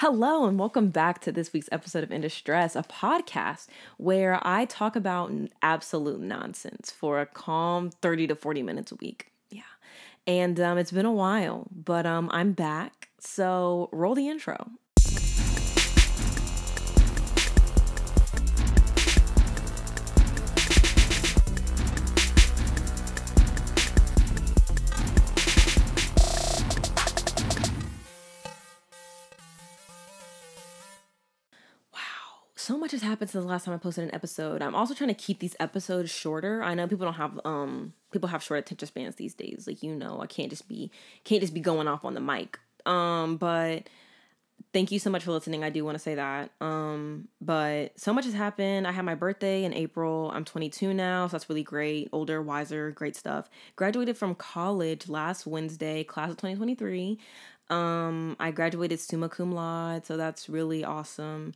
Hello, and welcome back to this week's episode of In Distress, a podcast where I talk about absolute nonsense for a calm 30 to 40 minutes a week. Yeah. And um, it's been a while, but um, I'm back. So roll the intro. Has happened since the last time I posted an episode. I'm also trying to keep these episodes shorter. I know people don't have um people have short attention spans these days. Like you know, I can't just be can't just be going off on the mic. Um, but thank you so much for listening. I do want to say that. Um, but so much has happened. I had my birthday in April. I'm 22 now, so that's really great. Older, wiser, great stuff. Graduated from college last Wednesday, class of 2023. Um, I graduated summa cum laude, so that's really awesome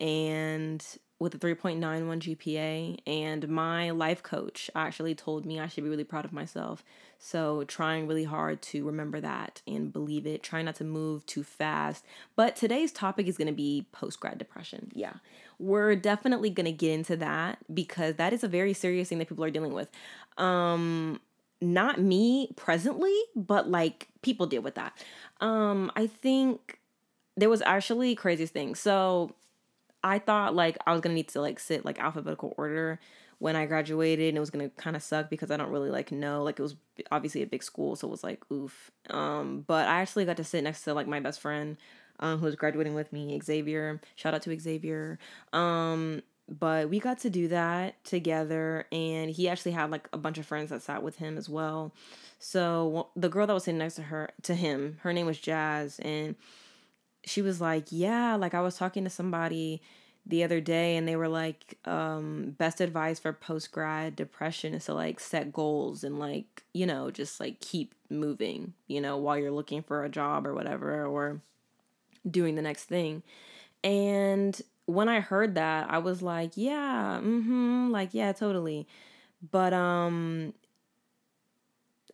and with a 3.91 GPA. And my life coach actually told me I should be really proud of myself. So, trying really hard to remember that and believe it, trying not to move too fast. But today's topic is to be post grad depression. Yeah, we're definitely to get into that because that is a very serious thing that people are dealing with. Um, not me presently, but like people deal with that. Um, I think there was actually craziest thing. So I thought like I was gonna need to like sit like alphabetical order when I graduated and it was gonna kind of suck because I don't really like know like it was obviously a big school so it was like oof. Um but I actually got to sit next to like my best friend um who was graduating with me Xavier. Shout out to Xavier. Um but we got to do that together and he actually had like a bunch of friends that sat with him as well. So the girl that was sitting next to her to him her name was Jazz and she was like, Yeah, like I was talking to somebody the other day and they were like, um, best advice for post grad depression is to like set goals and like, you know, just like keep moving, you know, while you're looking for a job or whatever or doing the next thing. And when I heard that, I was like, yeah, mm-hmm, like, yeah, totally. But um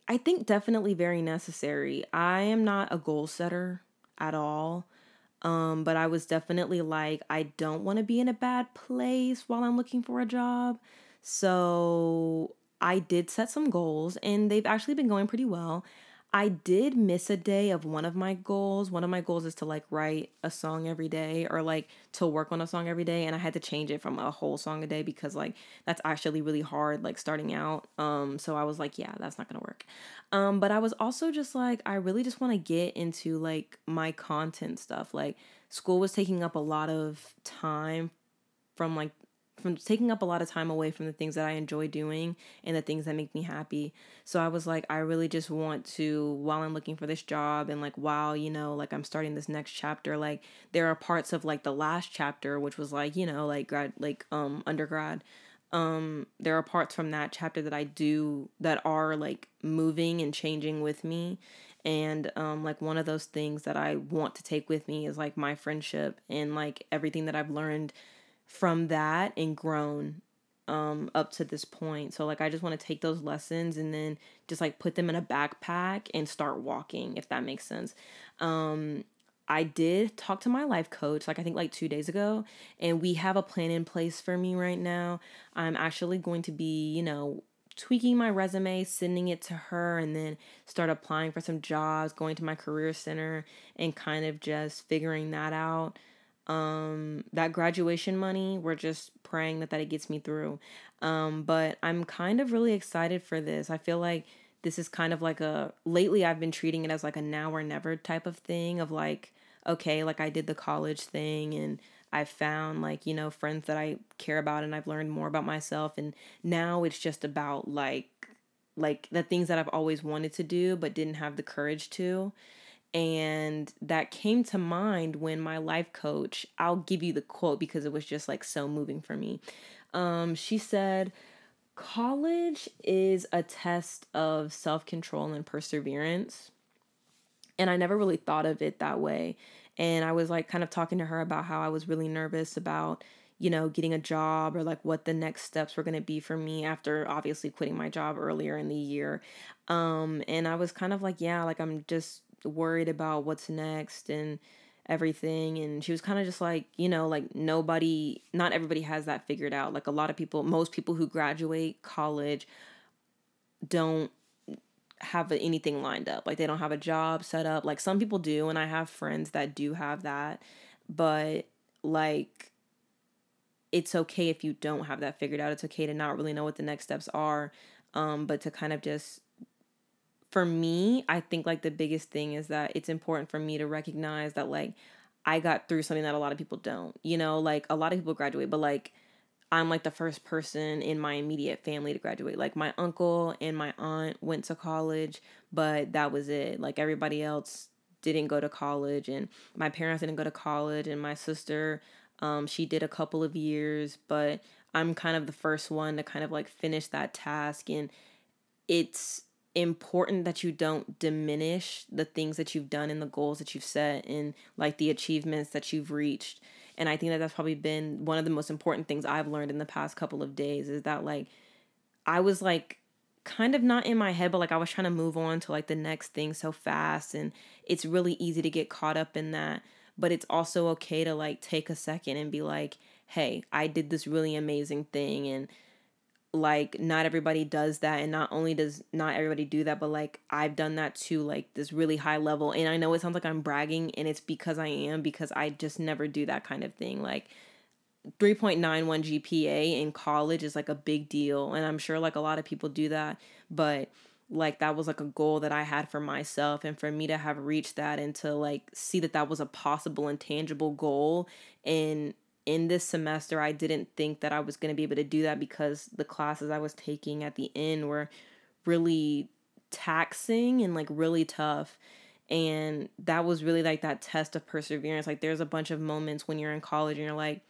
I think definitely very necessary. I am not a goal setter at all. Um, but I was definitely like, I don't want to be in a bad place while I'm looking for a job. So I did set some goals and they've actually been going pretty well. I did miss a day of one of my goals. One of my goals is to like write a song every day or like to work on a song every day and I had to change it from a whole song a day because like that's actually really hard like starting out. Um so I was like, yeah, that's not going to work. Um but I was also just like I really just want to get into like my content stuff. Like school was taking up a lot of time from like from taking up a lot of time away from the things that I enjoy doing and the things that make me happy. So I was like, I really just want to, while I'm looking for this job and like while, you know, like I'm starting this next chapter, like there are parts of like the last chapter, which was like, you know, like grad, like um undergrad. Um, there are parts from that chapter that I do that are like moving and changing with me. And um, like one of those things that I want to take with me is like my friendship and like everything that I've learned from that and grown um up to this point. So like I just want to take those lessons and then just like put them in a backpack and start walking if that makes sense. Um I did talk to my life coach like I think like 2 days ago and we have a plan in place for me right now. I'm actually going to be, you know, tweaking my resume, sending it to her, and then start applying for some jobs, going to my career center, and kind of just figuring that out um that graduation money we're just praying that that it gets me through. Um but i'm kind of really excited for this. I feel like this is kind of like a lately i've been treating it as like a now or never type of thing of like okay like i did the college thing and i found like you know friends that i care about and i've learned more about myself. And now it's just about like like the things that i've always wanted to do but didn't have the courage to and that came to mind when my life coach, I'll give you the quote because it was just like so moving for me. Um, she said, College is a test of self control and perseverance. And I never really thought of it that way. And I was like kind of talking to her about how I was really nervous about, you know, getting a job or like what the next steps were going to be for me after obviously quitting my job earlier in the year. Um, and I was kind of like, yeah, like I'm just worried about what's next and everything and she was kind of just like you know like nobody not everybody has that figured out. Like a lot of people most people who graduate college don't have anything lined up. Like they don't have a job set up. Like some people do and i have friends that do have that but like it's okay if you don't have that figured out. It's okay to not really know what the next steps are um but to kind of just for me, I think like the biggest thing is that it's important for me to recognize that like I got through something that a lot of people don't. You know, like a lot of people graduate, but like I'm like the first person in my immediate family to graduate. Like my uncle and my aunt went to college, but that was it. Like everybody else didn't go to college and my parents didn't go to college and my sister um she did a couple of years, but I'm kind of the first one to kind of like finish that task and it's important that you don't diminish the things that you've done and the goals that you've set and like the achievements that you've reached. And I think that that's probably been one of the most important things I've learned in the past couple of days is that like I was like kind of not in my head but like I was trying to move on to like the next thing so fast and it's really easy to get caught up in that. But it's also okay to like take a second and be like, "Hey, I did this really amazing thing and like not everybody does that and not only does not everybody do that but like I've done that too like this really high level and I know it sounds like I'm bragging and it's because I am because I just never do that kind of thing like 3.91 GPA in college is like a big deal and I'm sure like a lot of people do that but like that was like a goal that I had for myself and for me to have reached that and to like see that that was a possible and tangible goal and in this semester, I didn't think that I was going to be able to do that because the classes I was taking at the end were really taxing and like really tough. And that was really like that test of perseverance. Like, there's a bunch of moments when you're in college and you're like,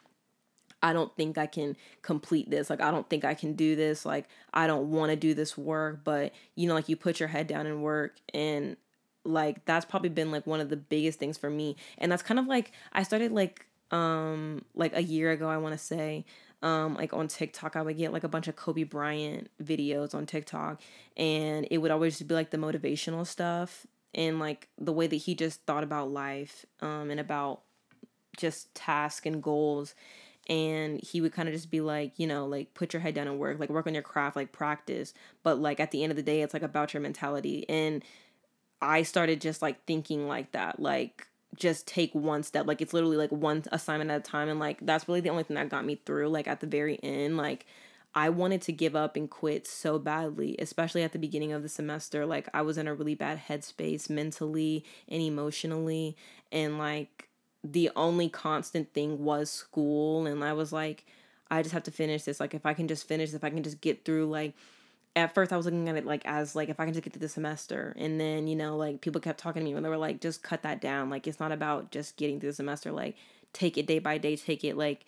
I don't think I can complete this. Like, I don't think I can do this. Like, I don't want to do this work. But, you know, like you put your head down and work. And like, that's probably been like one of the biggest things for me. And that's kind of like, I started like um like a year ago I want to say um like on TikTok I would get like a bunch of Kobe Bryant videos on TikTok and it would always be like the motivational stuff and like the way that he just thought about life um and about just task and goals and he would kind of just be like you know like put your head down and work like work on your craft like practice but like at the end of the day it's like about your mentality and I started just like thinking like that like just take one step. Like it's literally like one assignment at a time. And like that's really the only thing that got me through. Like at the very end, like I wanted to give up and quit so badly, especially at the beginning of the semester. Like I was in a really bad headspace mentally and emotionally. And like the only constant thing was school. And I was like, I just have to finish this. Like if I can just finish, if I can just get through like at first I was looking at it like as like if I can just get through the semester. And then you know like people kept talking to me when they were like just cut that down. Like it's not about just getting through the semester. Like take it day by day. Take it like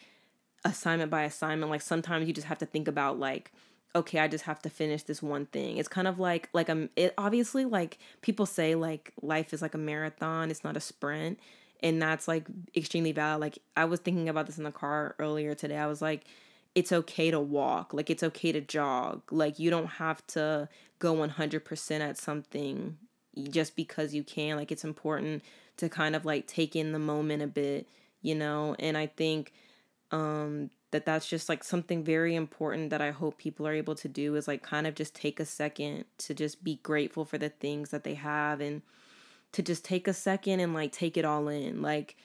assignment by assignment. Like sometimes you just have to think about like okay I just have to finish this one thing. It's kind of like like um it obviously like people say like life is like a marathon. It's not a sprint. And that's like extremely valid. Like I was thinking about this in the car earlier today. I was like it's okay to walk, like it's okay to jog. Like you don't have to go 100% at something just because you can. Like it's important to kind of like take in the moment a bit, you know? And I think um that that's just like something very important that I hope people are able to do is like kind of just take a second to just be grateful for the things that they have and to just take a second and like take it all in. Like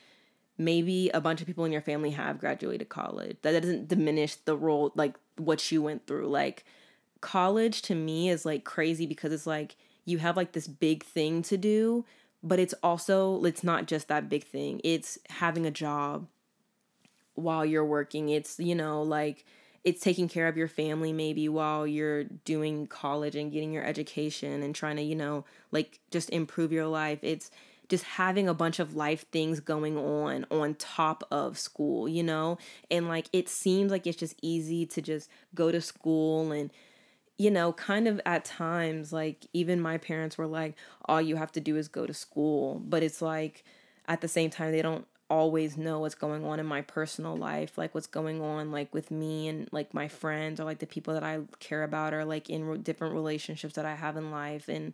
maybe a bunch of people in your family have graduated college. That doesn't diminish the role, like what you went through. Like, college to me is like crazy because it's like you have like this big thing to do, but it's also, it's not just that big thing. It's having a job while you're working. It's, you know, like, it's taking care of your family maybe while you're doing college and getting your education and trying to, you know, like just improve your life. It's just having a bunch of life things going on on top of school, you know? And like it seems like it's just easy to just go to school and you know, kind of at times like even my parents were like all you have to do is go to school, but it's like at the same time they don't always know what's going on in my personal life, like what's going on like with me and like my friends or like the people that I care about or like in re- different relationships that I have in life and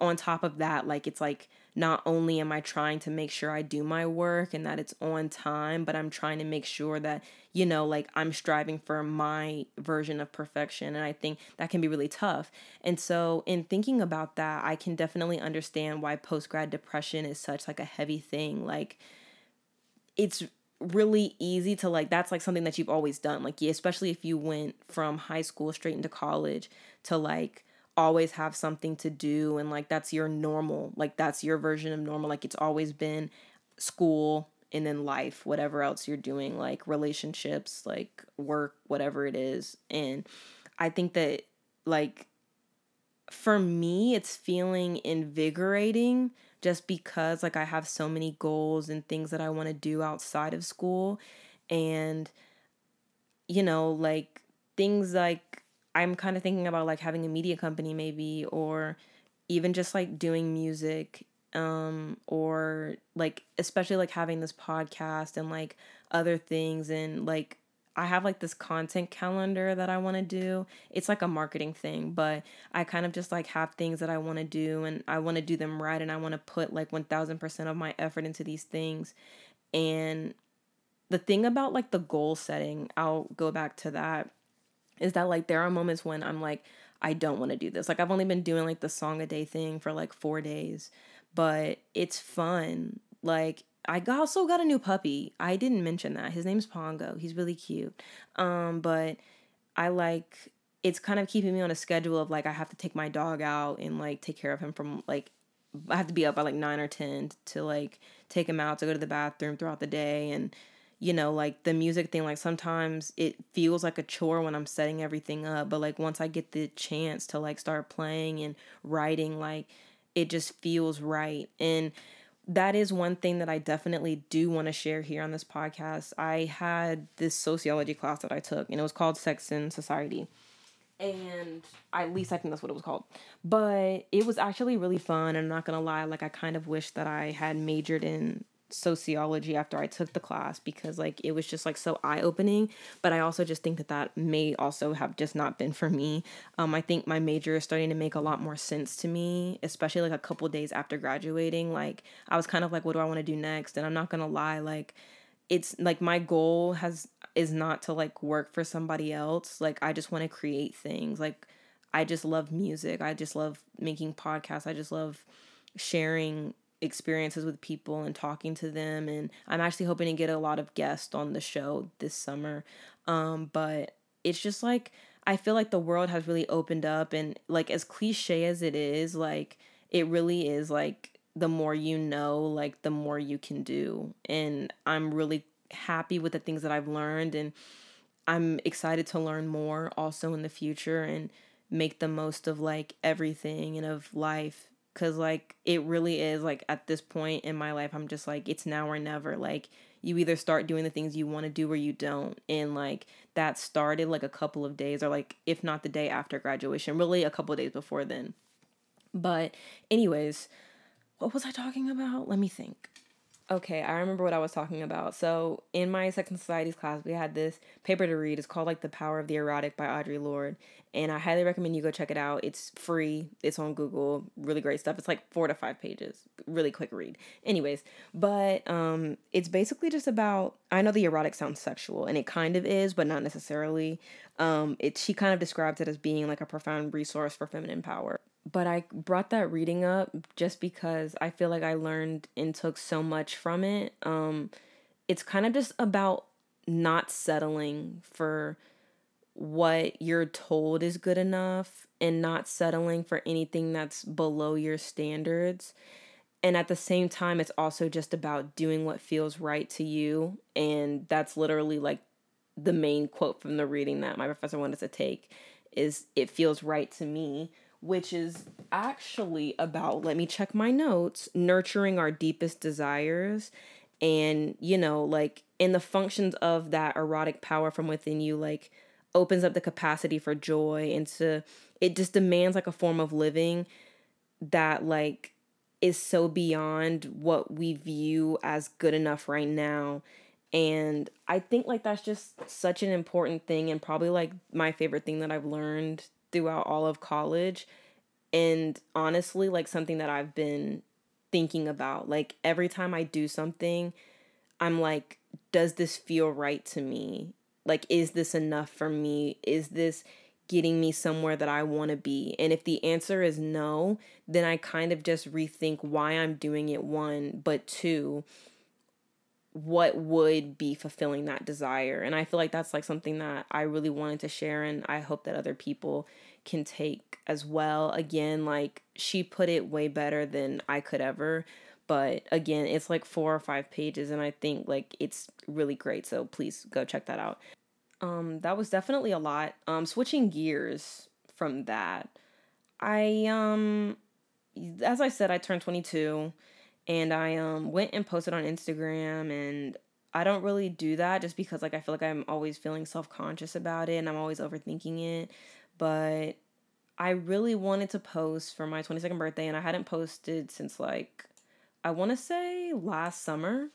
on top of that, like it's like not only am I trying to make sure I do my work and that it's on time, but I'm trying to make sure that, you know, like I'm striving for my version of perfection. And I think that can be really tough. And so in thinking about that, I can definitely understand why post grad depression is such like a heavy thing. Like it's really easy to like that's like something that you've always done like especially if you went from high school straight into college to like always have something to do and like that's your normal like that's your version of normal like it's always been school and then life whatever else you're doing like relationships like work whatever it is and i think that like for me it's feeling invigorating just because like I have so many goals and things that I want to do outside of school and you know like things like I'm kind of thinking about like having a media company maybe or even just like doing music um or like especially like having this podcast and like other things and like I have like this content calendar that I want to do. It's like a marketing thing, but I kind of just like have things that I want to do and I want to do them right and I want to put like 1000% of my effort into these things. And the thing about like the goal setting, I'll go back to that, is that like there are moments when I'm like, I don't want to do this. Like I've only been doing like the song a day thing for like four days, but it's fun. Like I also got a new puppy. I didn't mention that. His name's Pongo. He's really cute. Um, but I like it's kind of keeping me on a schedule of like I have to take my dog out and like take care of him from like I have to be up by like 9 or 10 to like take him out to go to the bathroom throughout the day and you know like the music thing like sometimes it feels like a chore when I'm setting everything up but like once I get the chance to like start playing and writing like it just feels right and that is one thing that I definitely do want to share here on this podcast. I had this sociology class that I took, and it was called Sex and Society. And at least I think that's what it was called. But it was actually really fun. I'm not going to lie, like, I kind of wish that I had majored in sociology after I took the class because like it was just like so eye opening. But I also just think that that may also have just not been for me. Um, I think my major is starting to make a lot more sense to me, especially like a couple days after graduating. Like I was kind of like, what do I want to do next? And I'm not gonna lie, like it's like my goal has is not to like work for somebody else. Like I just want to create things. Like I just love music. I just love making podcasts. I just love sharing experiences with people and talking to them and I'm actually hoping to get a lot of guests on the show this summer. Um but it's just like I feel like the world has really opened up and like as cliche as it is, like it really is like the more you know, like the more you can do. And I'm really happy with the things that I've learned and I'm excited to learn more also in the future and make the most of like everything and of life Cause like it really is like at this point in my life, I'm just like, it's now or never. Like you either start doing the things you want to do or you don't. And like that started like a couple of days or like if not the day after graduation, really a couple days before then. But anyways, what was I talking about? Let me think. Okay, I remember what I was talking about. So in my Sex and Societies class, we had this paper to read. It's called like The Power of the Erotic by Audre Lorde. And I highly recommend you go check it out. It's free. It's on Google. Really great stuff. It's like four to five pages. Really quick read. Anyways, but um it's basically just about I know the erotic sounds sexual, and it kind of is, but not necessarily. Um, it she kind of describes it as being like a profound resource for feminine power but I brought that reading up just because I feel like I learned and took so much from it. Um, it's kind of just about not settling for what you're told is good enough and not settling for anything that's below your standards. And at the same time, it's also just about doing what feels right to you. And that's literally like the main quote from the reading that my professor wanted to take is it feels right to me which is actually about, let me check my notes, nurturing our deepest desires. And, you know, like in the functions of that erotic power from within you, like opens up the capacity for joy and to, it just demands like a form of living that, like, is so beyond what we view as good enough right now. And I think like that's just such an important thing and probably like my favorite thing that I've learned throughout all of college And honestly, like something that I've been thinking about, like every time I do something, I'm like, does this feel right to me? Like, is this enough for me? Is this getting me somewhere that I want to be? And if the answer is no, then I kind of just rethink why I'm doing it, one, but two, what would be fulfilling that desire. And I feel like that's like something that I really wanted to share, and I hope that other people can take as well. Again, like she put it way better than I could ever. But again, it's like four or five pages, and I think like it's really great. So please go check that out. Um, that was definitely a lot. Um, switching gears from that, I um, as I said, I turned 22, and I um went and posted on Instagram, and I don't really do that just because like I feel like I'm always feeling self conscious about it, and I'm always overthinking it. But I really wanted to post for my 22nd birthday, and I hadn't posted since like I want to say last summer.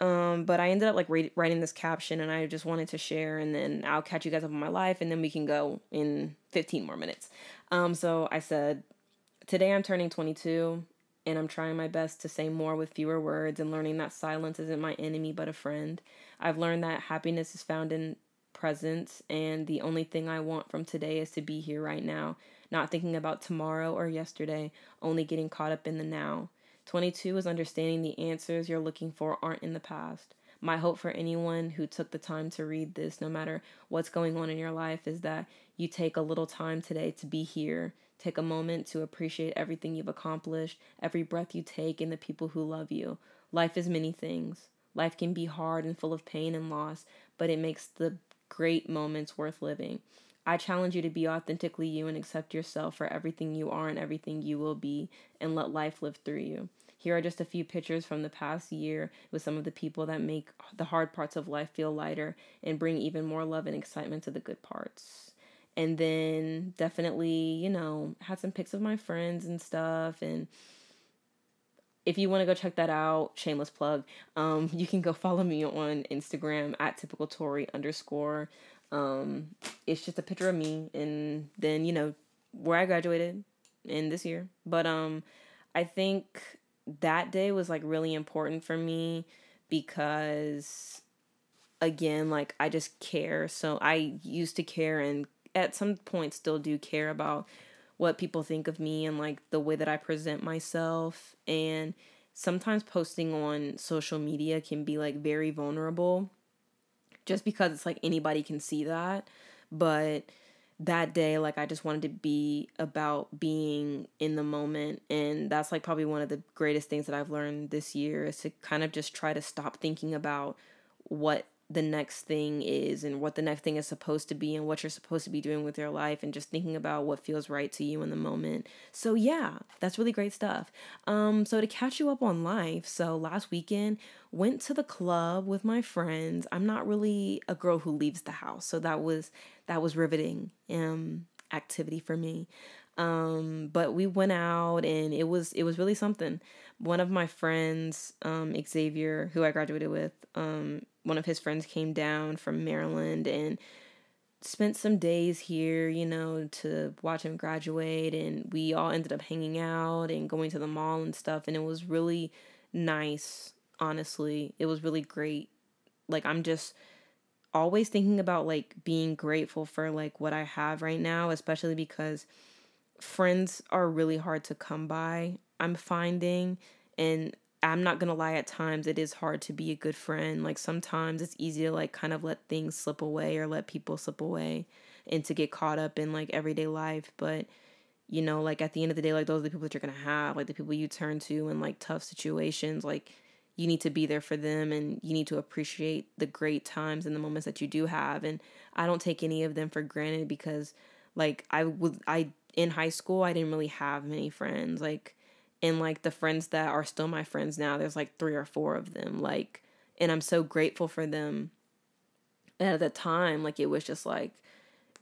Um, but I ended up like writing this caption and I just wanted to share and then I'll catch you guys up on my life and then we can go in 15 more minutes. Um, so I said, today I'm turning 22 and I'm trying my best to say more with fewer words and learning that silence isn't my enemy but a friend. I've learned that happiness is found in presence and the only thing I want from today is to be here right now, not thinking about tomorrow or yesterday, only getting caught up in the now. 22 is understanding the answers you're looking for aren't in the past. My hope for anyone who took the time to read this, no matter what's going on in your life, is that you take a little time today to be here. Take a moment to appreciate everything you've accomplished, every breath you take, and the people who love you. Life is many things. Life can be hard and full of pain and loss, but it makes the great moments worth living. I challenge you to be authentically you and accept yourself for everything you are and everything you will be, and let life live through you. Here are just a few pictures from the past year with some of the people that make the hard parts of life feel lighter and bring even more love and excitement to the good parts. And then definitely, you know, had some pics of my friends and stuff. And if you want to go check that out, shameless plug, um, you can go follow me on Instagram at typical Tori underscore. Um, it's just a picture of me and then, you know, where I graduated in this year. But um I think that day was like really important for me because again, like I just care. So I used to care and at some point still do care about what people think of me and like the way that I present myself and sometimes posting on social media can be like very vulnerable just because it's like anybody can see that. But that day, like, I just wanted to be about being in the moment. And that's like probably one of the greatest things that I've learned this year is to kind of just try to stop thinking about what the next thing is and what the next thing is supposed to be and what you're supposed to be doing with your life and just thinking about what feels right to you in the moment. So yeah, that's really great stuff. Um so to catch you up on life, so last weekend went to the club with my friends. I'm not really a girl who leaves the house. So that was that was riveting um activity for me. Um but we went out and it was it was really something. One of my friends um Xavier who I graduated with um one of his friends came down from Maryland and spent some days here, you know, to watch him graduate. And we all ended up hanging out and going to the mall and stuff. And it was really nice, honestly. It was really great. Like, I'm just always thinking about like being grateful for like what I have right now, especially because friends are really hard to come by. I'm finding and I'm not gonna lie, at times it is hard to be a good friend. Like sometimes it's easy to like kind of let things slip away or let people slip away and to get caught up in like everyday life. But you know, like at the end of the day, like those are the people that you're gonna have, like the people you turn to in like tough situations. Like you need to be there for them and you need to appreciate the great times and the moments that you do have. And I don't take any of them for granted because like I would I in high school I didn't really have many friends. Like and like the friends that are still my friends now there's like three or four of them like and i'm so grateful for them. And at the time like it was just like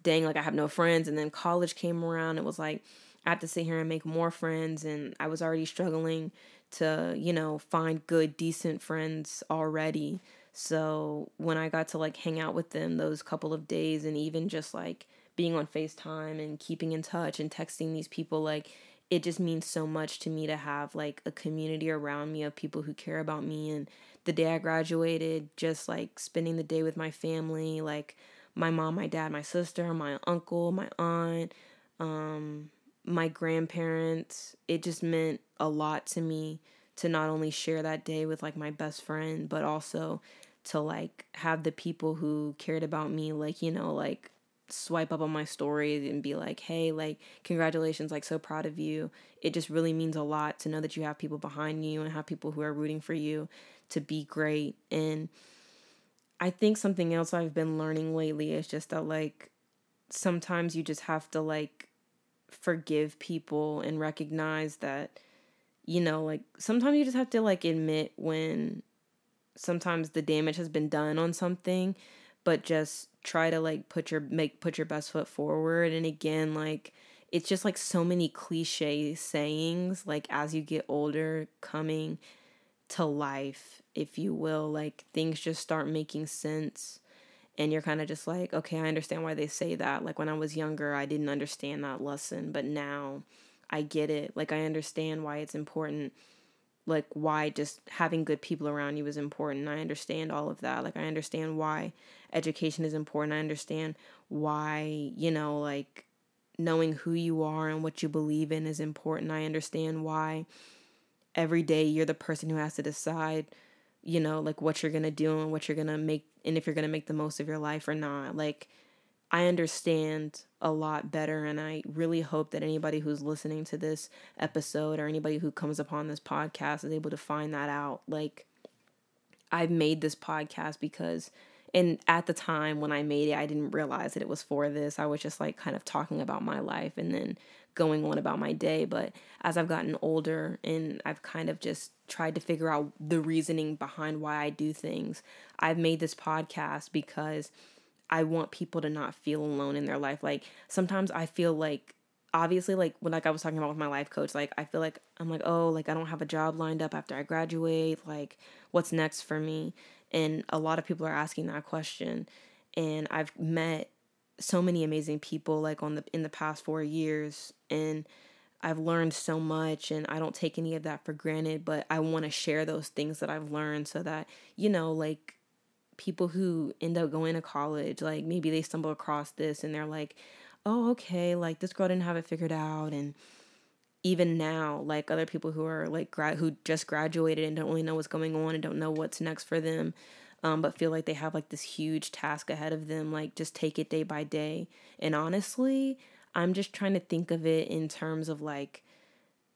dang like i have no friends. And then college came around it was like i have to sit here and make more friends and i was already struggling to you know find good decent friends already. So when i got to like hang out with them those couple of days and even just like being on FaceTime and keeping in touch and texting these people like it just means so much to me to have like a community around me of people who care about me and the day I graduated just like spending the day with my family like my mom, my dad, my sister, my uncle, my aunt, um my grandparents. It just meant a lot to me to not only share that day with like my best friend, but also to like have the people who cared about me like, you know, like swipe up on my story and be like, hey, like, congratulations, like, so proud of you. It just really means a lot to know that you have people behind you and have people who are rooting for you to be great. And I think something else I've been learning lately is just that, like, sometimes you just have to, like, forgive people and recognize that, you know, like, sometimes you just have to, like, admit when sometimes the damage has been done on something but just try to like put your make put your best foot forward and again like it's just like so many cliche sayings like as you get older coming to life if you will like things just start making sense and you're kind of just like okay i understand why they say that. Like when i was younger i didn't understand that lesson but now i get it. Like i understand why it's important like why just having good people around you is important. I understand all of that. Like I understand why education is important. I understand why, you know, like knowing who you are and what you believe in is important. I understand why every day you're the person who has to decide, you know, like what you're going to do and what you're going to make and if you're going to make the most of your life or not. Like I understand a lot better. And I really hope that anybody who's listening to this episode or anybody who comes upon this podcast is able to find that out. Like, I've made this podcast because, and at the time when I made it, I didn't realize that it was for this. I was just like kind of talking about my life and then going on about my day. But as I've gotten older and I've kind of just tried to figure out the reasoning behind why I do things, I've made this podcast because I want people to not feel alone in their life. Like sometimes I feel like obviously like when like I was talking about with my life coach, like I feel like I'm like, oh, like I don't have a job lined up after I graduate, like what's next for me? And a lot of people are asking that question. And I've met so many amazing people like on the in the past 4 years and I've learned so much and I don't take any of that for granted, but I want to share those things that I've learned so that, you know, like people who end up going to college, like maybe they stumble across this and they're like, oh, okay, like this girl didn't have it figured out. And even now, like other people who are like grad who just graduated and don't really know what's going on and don't know what's next for them, um, but feel like they have like this huge task ahead of them, like just take it day by day. And honestly, I'm just trying to think of it in terms of like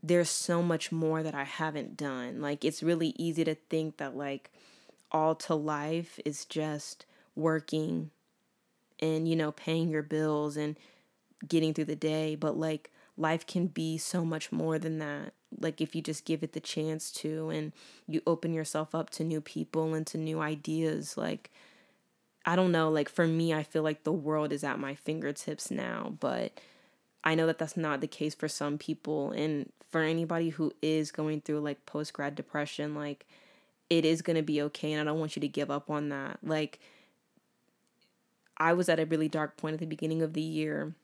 there's so much more that I haven't done. Like it's really easy to think that like all to life is just working and you know paying your bills and getting through the day but like life can be so much more than that. Like if you just give it the chance to and you open yourself up to new people and to new ideas like i don't know like for me i feel like the world is at my fingertips now but i know that that's not the case for some people. And for anybody who is going through like post grad depression like it is going to be okay and I don't want you to give up on that. Like I was at a really dark point at the beginning of the year.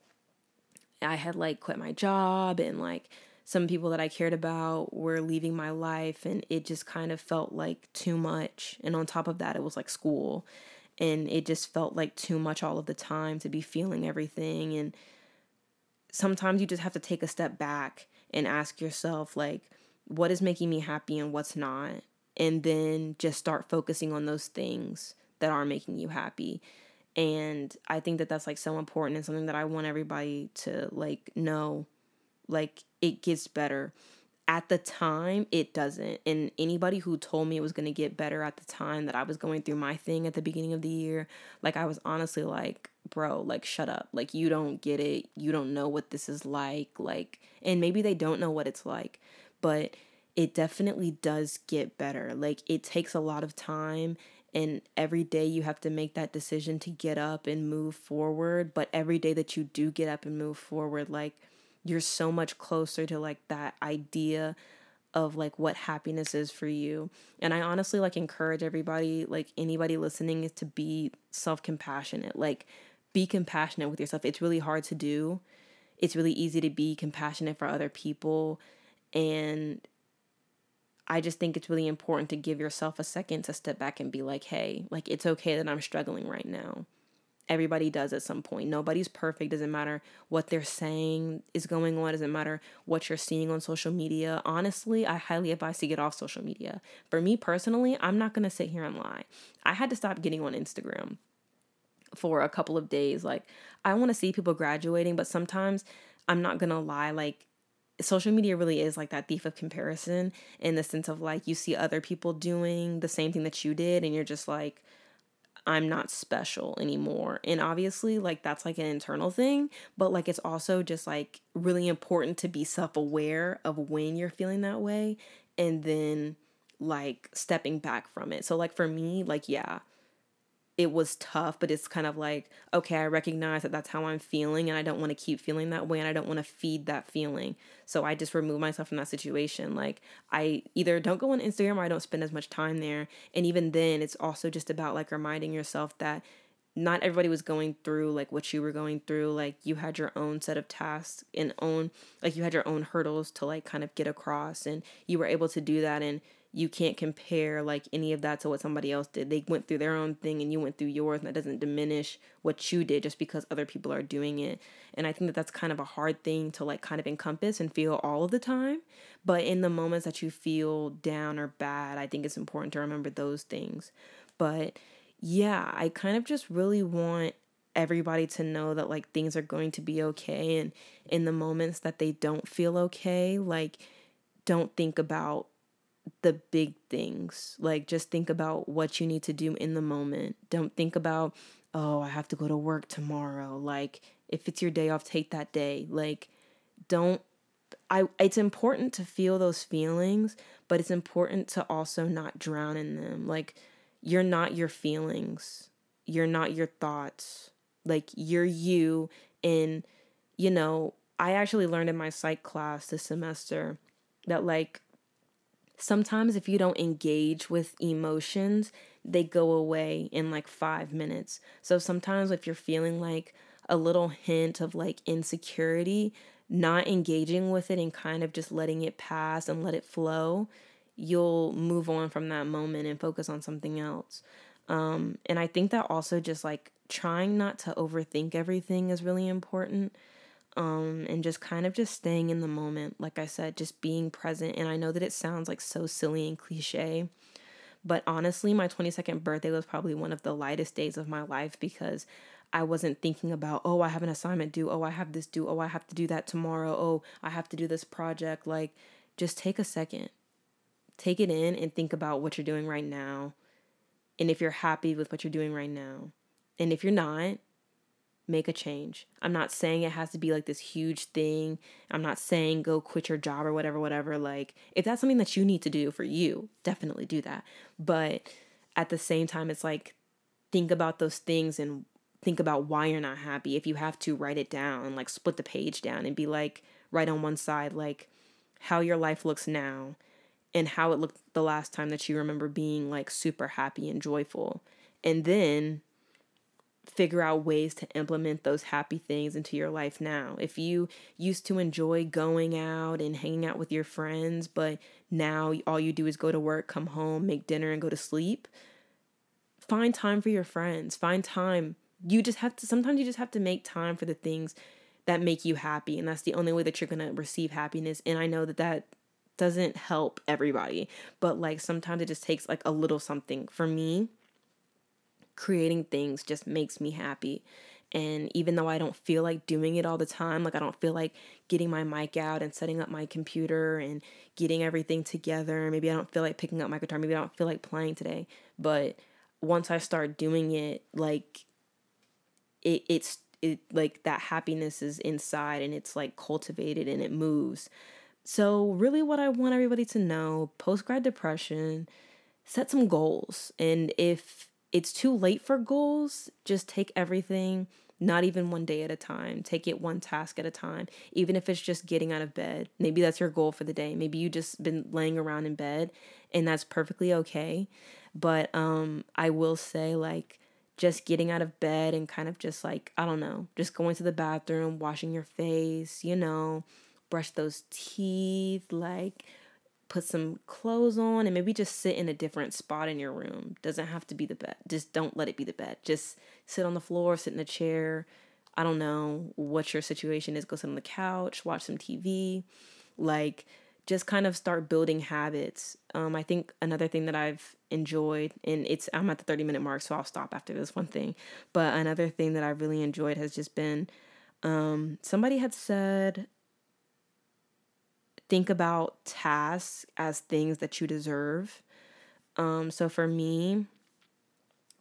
I had like quit my job and like some people that I cared about were leaving my life and it just kind of felt like too much. And on top of that, it was like school and it just felt like too much all of the time to be feeling everything and sometimes you just have to take a step back and ask yourself like what is making me happy and what's not and then just start focusing on those things that are making you happy. And i think that that's like so important and something that i want everybody to like know like it gets better. At the time it doesn't. And anybody who told me it was going to get better at the time that i was going through my thing at the beginning of the year like i was honestly like bro like shut up. Like you don't get it. You don't know what this is like. Like and maybe they don't know what it's like but it definitely does get better. Like it takes a lot of time and every day you have to make that decision to get up and move forward, but every day that you do get up and move forward like you're so much closer to like that idea of like what happiness is for you. And I honestly like encourage everybody, like anybody listening is to be self-compassionate. Like be compassionate with yourself. It's really hard to do. It's really easy to be compassionate for other people. And I just think it's really important to give yourself a second to step back and be like, hey, like it's okay that I'm struggling right now. Everybody does at some point. Nobody's perfect. Doesn't matter what they're saying is going on. Doesn't matter what you're seeing on social media. Honestly, I highly advise to get off social media. For me personally, I'm not going to sit here and lie. I had to stop getting on Instagram for a couple of days. Like, I want to see people graduating, but sometimes I'm not going to lie. Like, social media really is like that thief of comparison in the sense of like you see other people doing the same thing that you did, and you're just like, I'm not special anymore. And obviously, like that's like an internal thing, but like it's also just like really important to be self aware of when you're feeling that way and then like stepping back from it. So, like for me, like, yeah, it was tough, but it's kind of like, okay, I recognize that that's how I'm feeling and I don't want to keep feeling that way and I don't want to feed that feeling. So I just remove myself from that situation. Like I either don't go on Instagram or I don't spend as much time there. And even then, it's also just about like reminding yourself that not everybody was going through like what you were going through like you had your own set of tasks and own like you had your own hurdles to like kind of get across and you were able to do that and you can't compare like any of that to what somebody else did. They went through their own thing and you went through yours, and that doesn't diminish what you did just because other people are doing it. And I think that that's kind of a hard thing to like kind of encompass and feel all of the time. But in the moments that you feel down or bad, I think it's important to remember those things. But yeah, I kind of just really want everybody to know that like things are going to be okay. And in the moments that they don't feel okay, like, don't think about the big things. Like just think about what you need to do in the moment. Don't think about, oh, I have to go to work tomorrow. Like if it's your day off, take that day. Like don't I it's important to feel those feelings, but it's important to also not drown in them. Like you're not your feelings. You're not your thoughts. Like you're you and you know, I actually learned in my psych class this semester that like sometimes if you don't engage with emotions, they go away in like five minutes. So sometimes if you're feeling like a little hint of like insecurity, not engaging with it and kind of just letting it pass and let it flow, you'll move on from that moment and focus on something else. Um, and I think that also just like trying not to overthink everything is really important um, and just kind of just staying in the moment. Like I said, just being present. And I know that it sounds like so silly and cliche, but honestly, my 22nd birthday was probably one of the lightest days of my life because I wasn't thinking about, oh, I have an assignment due. Oh, I have this due. Oh, I have to do that tomorrow. Oh, I have to do this project. Like, just take a second, take it in and think about what you're doing right now. And if you're happy with what you're doing right now. And if you're not, make a change. I'm not saying it has to be like this huge thing. I'm not saying go quit your job or whatever, whatever. Like, if that's something that you need to do for you, definitely do that. But at the same time, it's like think about those things and think about why you're not happy. If you have to, write it down, like split the page down and be like, write on one side, like how your life looks now and how it looked the last time that you remember being like super happy and joyful. And then figure out ways to implement those happy things into your life now. If you used to enjoy going out and hanging out with your friends, but now all you do is go to work, come home, make dinner, and go to sleep, find time for your friends. Find time. You just have to, sometimes you just have to make time for the things that make you happy. And that's the only way that you're going to receive happiness. And I know that that doesn't help everybody, but like sometimes it just takes like a little something. For me, creating things just makes me happy. And even though I don't feel like doing it all the time, like I don't feel like getting my mic out and setting up my computer and getting everything together, maybe I don't feel like picking up my guitar, maybe I don't feel like playing today. But once I start doing it, like it it's it like that happiness is inside and it's like cultivated and it moves. So really what I want everybody to know, post grad depression, set some goals. And if it's too late for goals. Just take everything, not even one day at a time. Take it one task at a time. Even if it's just getting out of bed. Maybe that's your goal for the day. Maybe you just been laying around in bed and that's perfectly okay. But um I will say like just getting out of bed and kind of just like, I don't know, just going to the bathroom, washing your face, you know, brush those teeth, like put some clothes on and maybe just sit in a different spot in your room. Doesn't have to be the bed. Just don't let it be the bed. Just sit on the floor, sit in a chair. I don't know what your situation is. Go sit on the couch, watch some TV. Like just kind of start building habits. Um, I think another thing that I've enjoyed, and it's I'm at the 30 minute mark, so I'll stop after this one thing. But another thing that I really enjoyed has just been um, somebody had said think about tasks as things that you deserve. Um, so for me,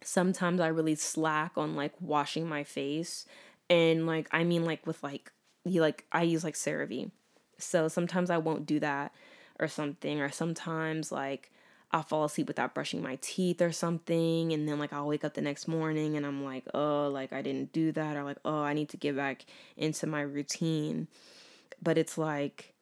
sometimes I really slack on like washing my face. And like I mean like with like you like I use like CeraVe. So sometimes I won't do that or something. Or sometimes like I'll fall asleep without brushing my teeth or something. And then like I'll wake up the next morning and I'm like, oh, like I didn't do that. Or like, oh, I need to get back into my routine. But it's like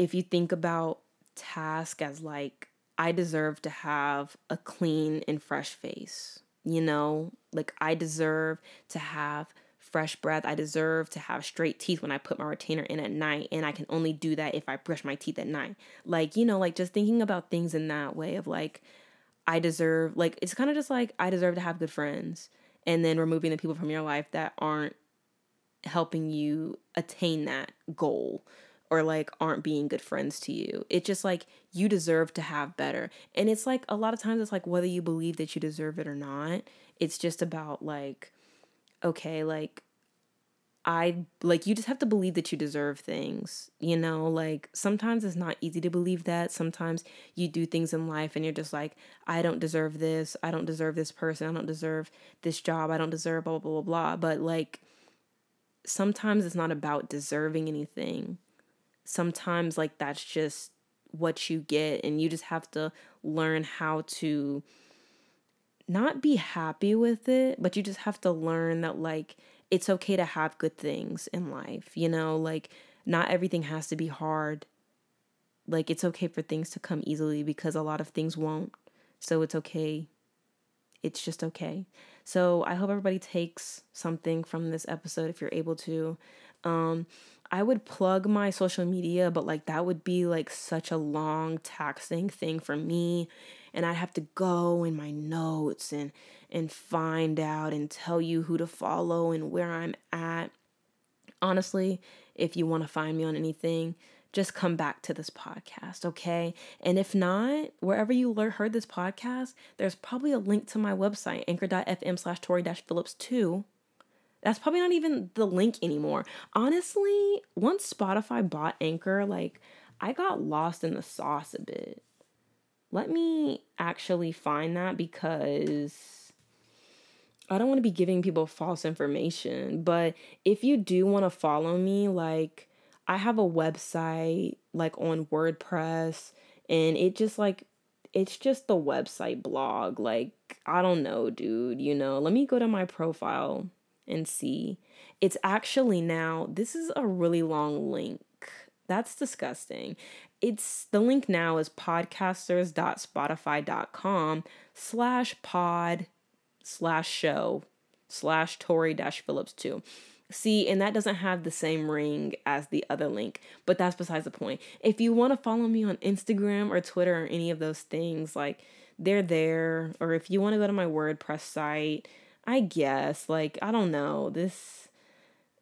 if you think about task as like I deserve to have a clean and fresh face. You know, like I deserve to have fresh breath. I deserve to have straight teeth when I put my retainer in at night. And I can only do that if I brush my teeth at night. Like, you know, like just thinking about things in that way of like, I deserve, like, it's kind of just like I deserve to have good friends. And then removing the people from your life that aren't helping you attain that goal or like aren't being good friends to you. It's just like you deserve to have better. And it's like a lot of times it's like whether you believe that you deserve it or not, it's just about like okay, like I like you just have to believe that you deserve things. You know, like sometimes it's not easy to believe that. Sometimes you do things in life and you're just like, I don't deserve this. I don't deserve this person. I don't deserve this job. I don't deserve blah blah blah blah. But like sometimes it's not about deserving anything sometimes like that's just what you get and you just have to learn how to not be happy with it, but you just have to learn that like it's okay to have good things in life, you know, like not everything has to be hard. Like it's okay for things to come easily because a lot of things won't. So it's okay. It's just okay. So I hope everybody takes something from this episode if you're able to. Um I would plug my social media, but like that would be like such a long taxing thing for me and I'd have to go in my notes and and find out and tell you who to follow and where I'm at. Honestly, if you want to find me on anything, just come back to this podcast, okay? And if not, wherever you heard this podcast, there's probably a link to my website, anchor.fm slash Tori Phillips 2 that's probably not even the link anymore. Honestly, once Spotify bought Anchor, like I got lost in the sauce a bit. Let me actually find that because I don't want to be giving people false information. But if you do want to follow me, like I have a website like on WordPress and it just like it's just the website blog. Like, I don't know, dude. You know, let me go to my profile and see. It's actually now, this is a really long link. That's disgusting. It's the link now is podcasters.spotify.com slash pod slash show slash Tori dash Phillips 2. See, and that doesn't have the same ring as the other link, but that's besides the point. If you want to follow me on Instagram or Twitter or any of those things, like they're there. Or if you want to go to my WordPress site, I guess like I don't know. This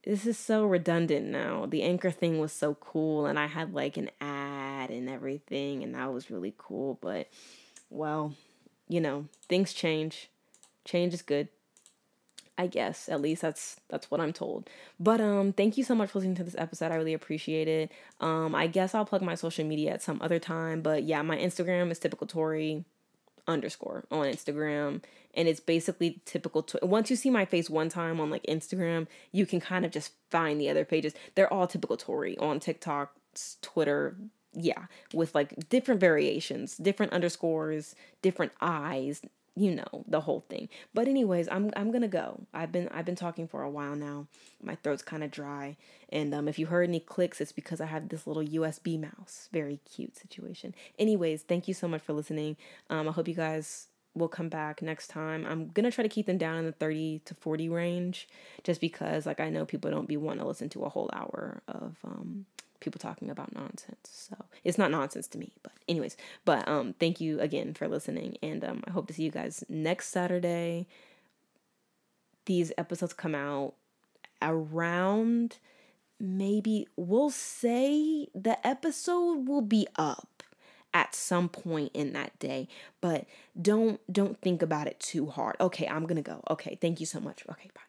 this is so redundant now. The anchor thing was so cool and I had like an ad and everything and that was really cool, but well, you know, things change. Change is good. I guess at least that's that's what I'm told. But um thank you so much for listening to this episode. I really appreciate it. Um I guess I'll plug my social media at some other time, but yeah, my Instagram is typical Tori underscore on Instagram. And it's basically typical. To, once you see my face one time on like Instagram, you can kind of just find the other pages. They're all typical Tori on TikTok, Twitter, yeah, with like different variations, different underscores, different eyes, you know the whole thing. But anyways i'm i'm gonna go. I've been i've been talking for a while now. My throat's kind of dry. And um if you heard any clicks it's because i have this little usb mouse. Very cute situation. Anyways thank you so much for listening. Um i hope you guys will come back next time. I'm gonna try to keep them down in the 30 to 40 range, just because like I know people don't be wanting to listen to a whole hour of um people talking about nonsense. So it's not nonsense to me, but anyways. But um, thank you again for listening, and um, I hope to see you guys next Saturday. These episodes come out around maybe we'll say the episode will be up at some point in that day but don't don't think about it too hard okay i'm gonna go okay thank you so much okay bye